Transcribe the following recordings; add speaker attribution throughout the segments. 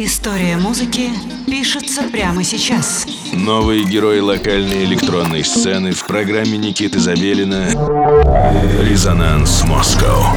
Speaker 1: История музыки пишется прямо сейчас.
Speaker 2: Новые герои локальной электронной сцены в программе Никиты Забелина «Резонанс Москва».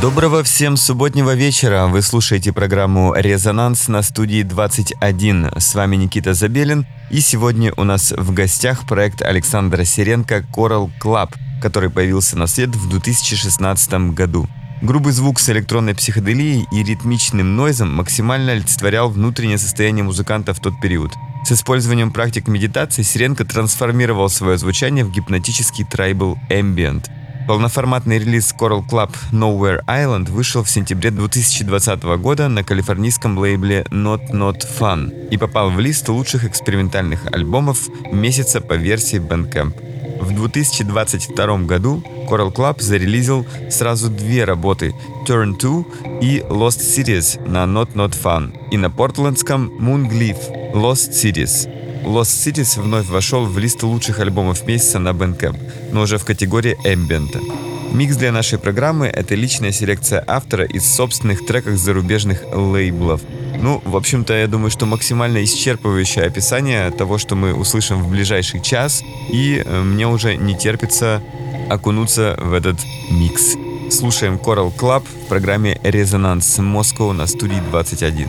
Speaker 3: Доброго всем субботнего вечера. Вы слушаете программу «Резонанс» на студии 21. С вами Никита Забелин. И сегодня у нас в гостях проект Александра Сиренко «Coral Club», который появился на свет в 2016 году. Грубый звук с электронной психоделией и ритмичным нойзом максимально олицетворял внутреннее состояние музыканта в тот период. С использованием практик медитации Сиренко трансформировал свое звучание в гипнотический трайбл ambient. Полноформатный релиз Coral Club Nowhere Island вышел в сентябре 2020 года на калифорнийском лейбле Not Not Fun и попал в лист лучших экспериментальных альбомов месяца по версии Bandcamp. В 2022 году Coral Club зарелизил сразу две работы Turn 2 и Lost Cities на Not Not Fun и на портландском Moongleaf Lost Cities. Lost Cities вновь вошел в лист лучших альбомов месяца на Bandcamp, но уже в категории Ambient. Микс для нашей программы — это личная селекция автора из собственных треков зарубежных лейблов. Ну, в общем-то, я думаю, что максимально исчерпывающее описание того, что мы услышим в ближайший час, и э, мне уже не терпится окунуться в этот микс. Слушаем Coral Club в программе «Резонанс Москва» на студии 21.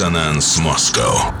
Speaker 2: Резонанс Москва.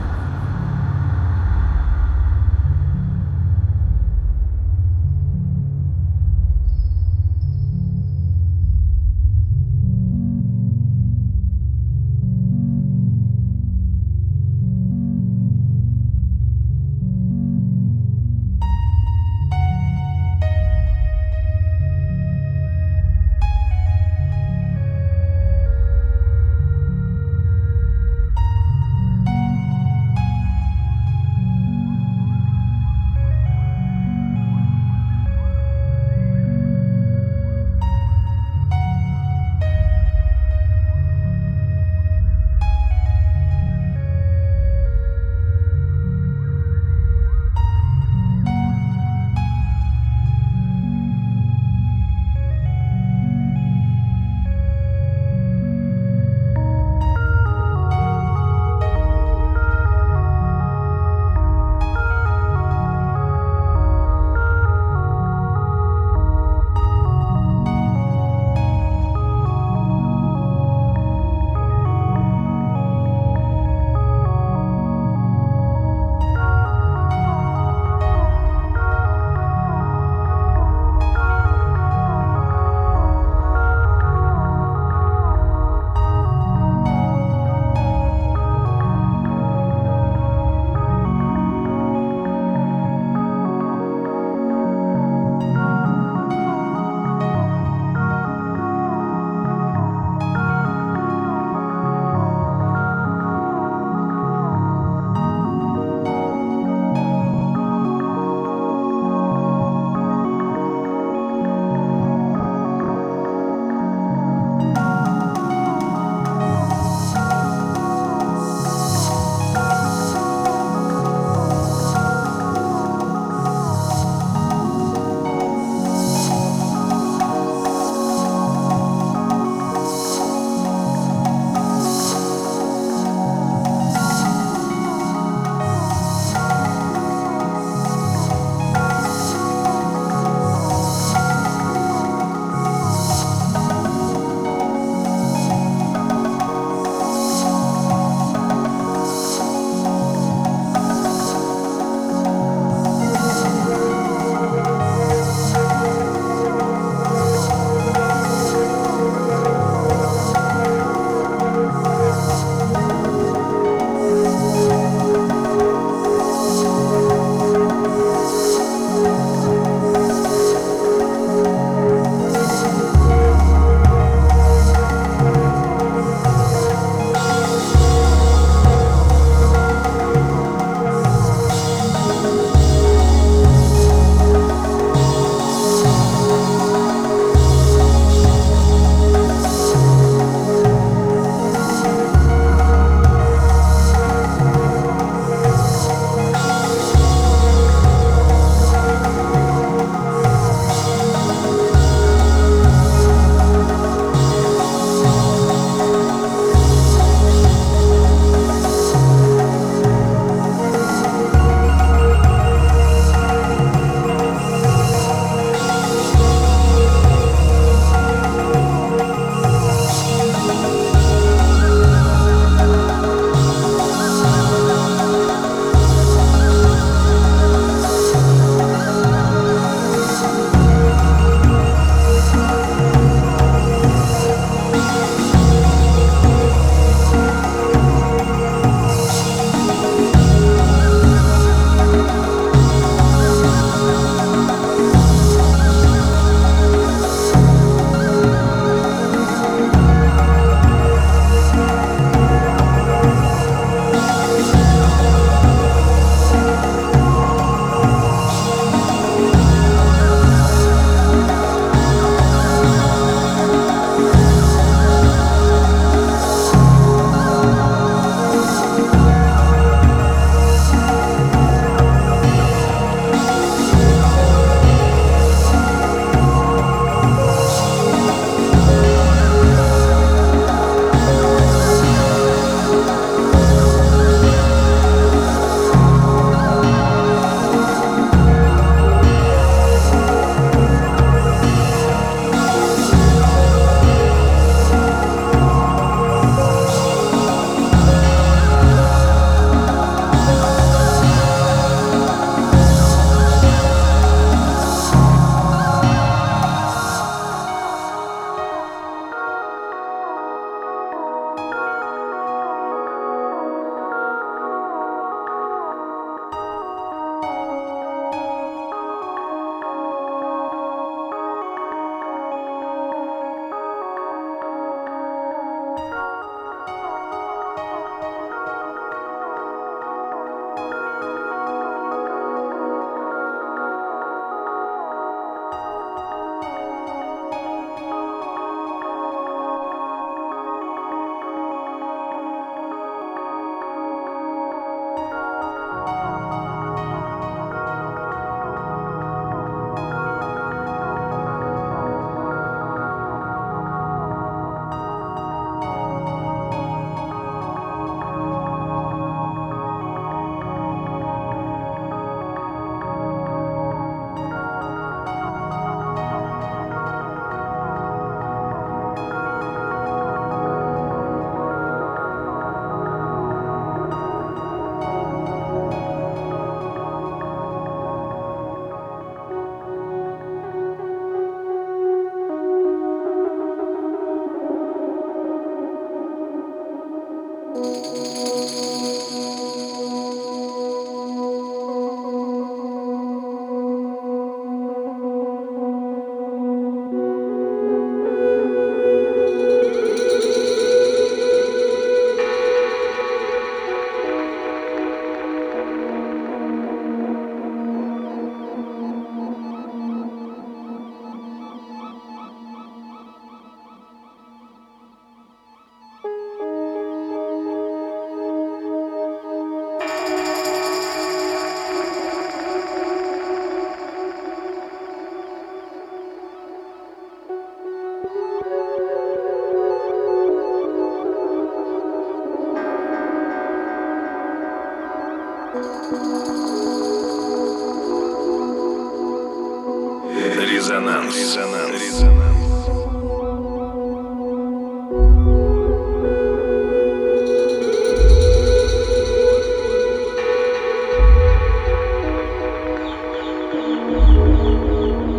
Speaker 1: Música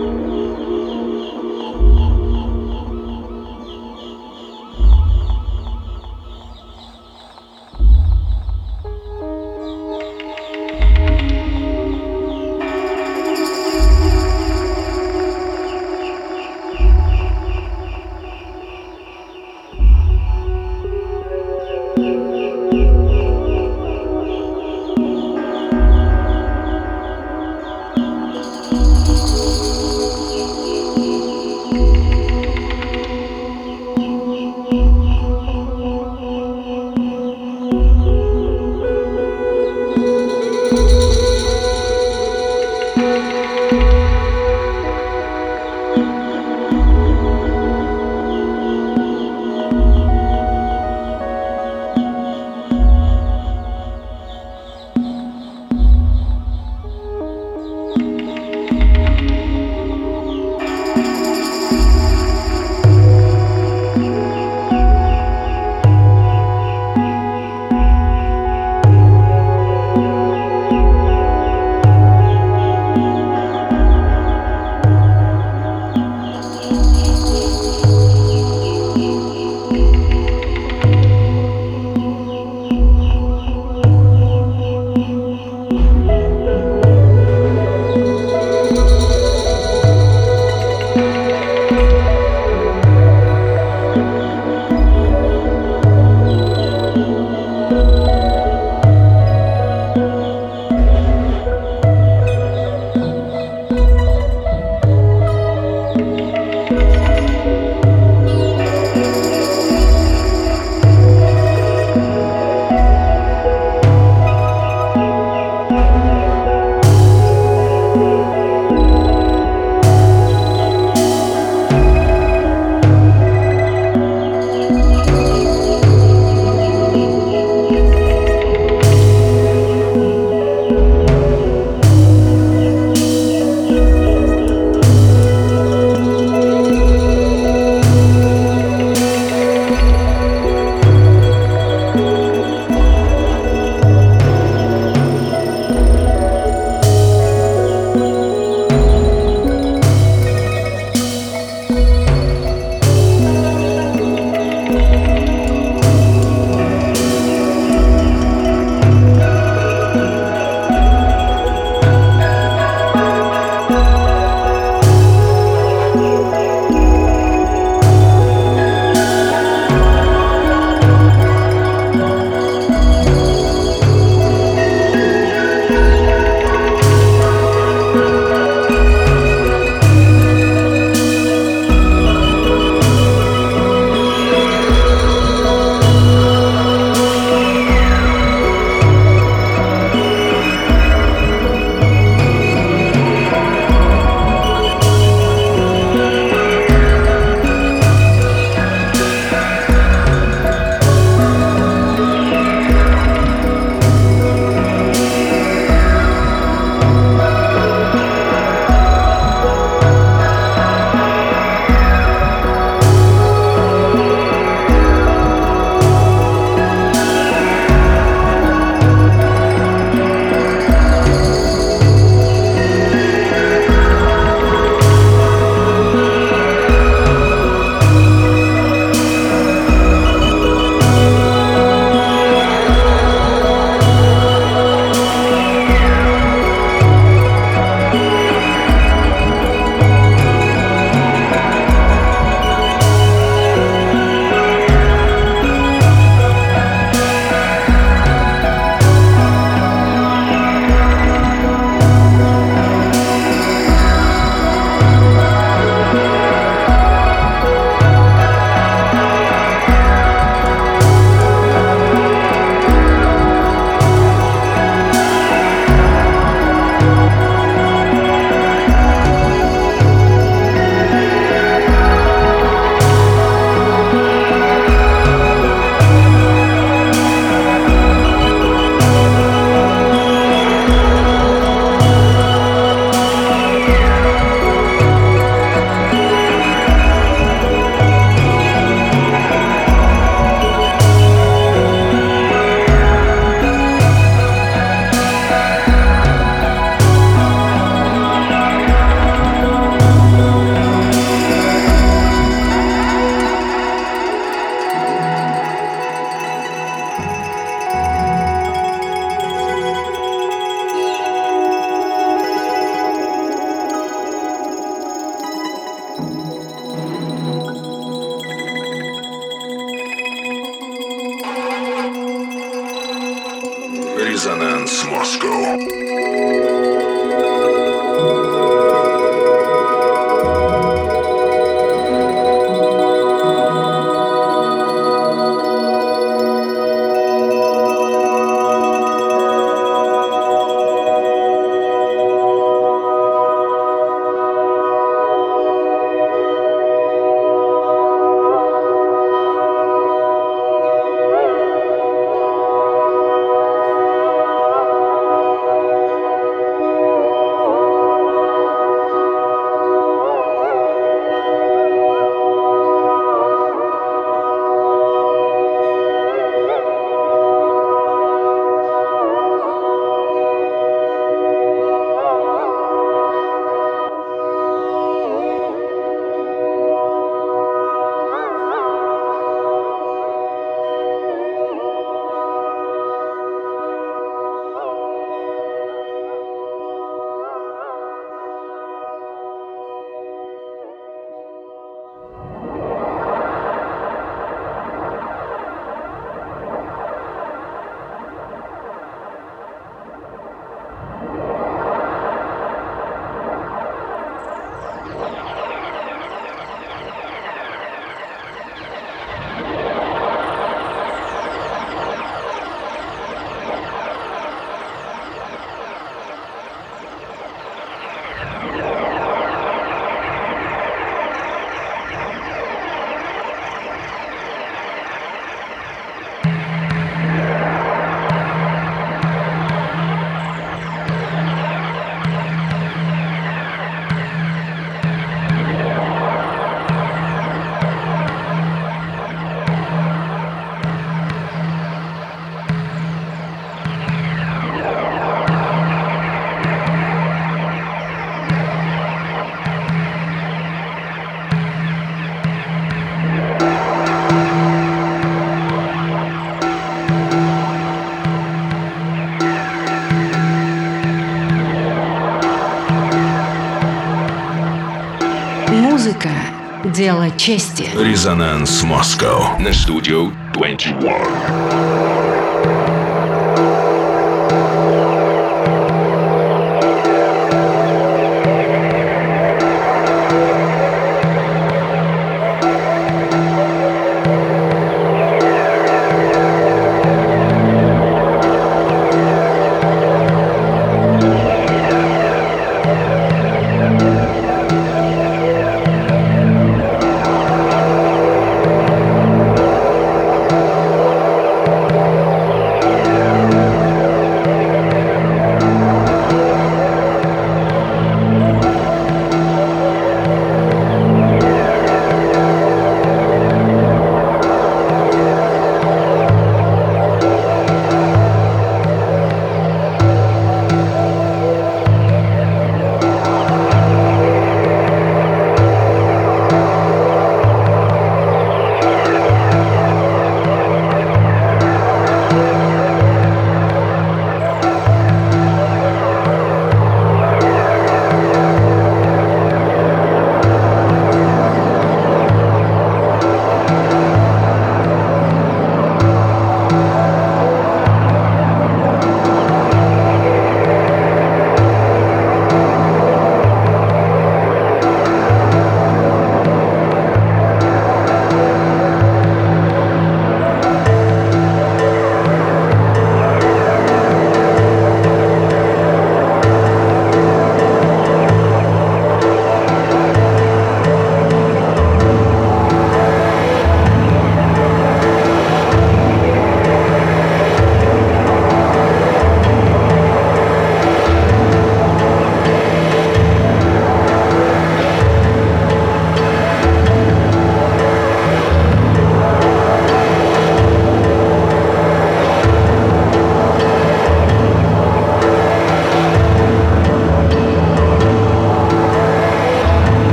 Speaker 1: дело чести.
Speaker 2: Резонанс Москва на студию 21.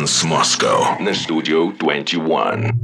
Speaker 2: Резонанс Москва на студию 21.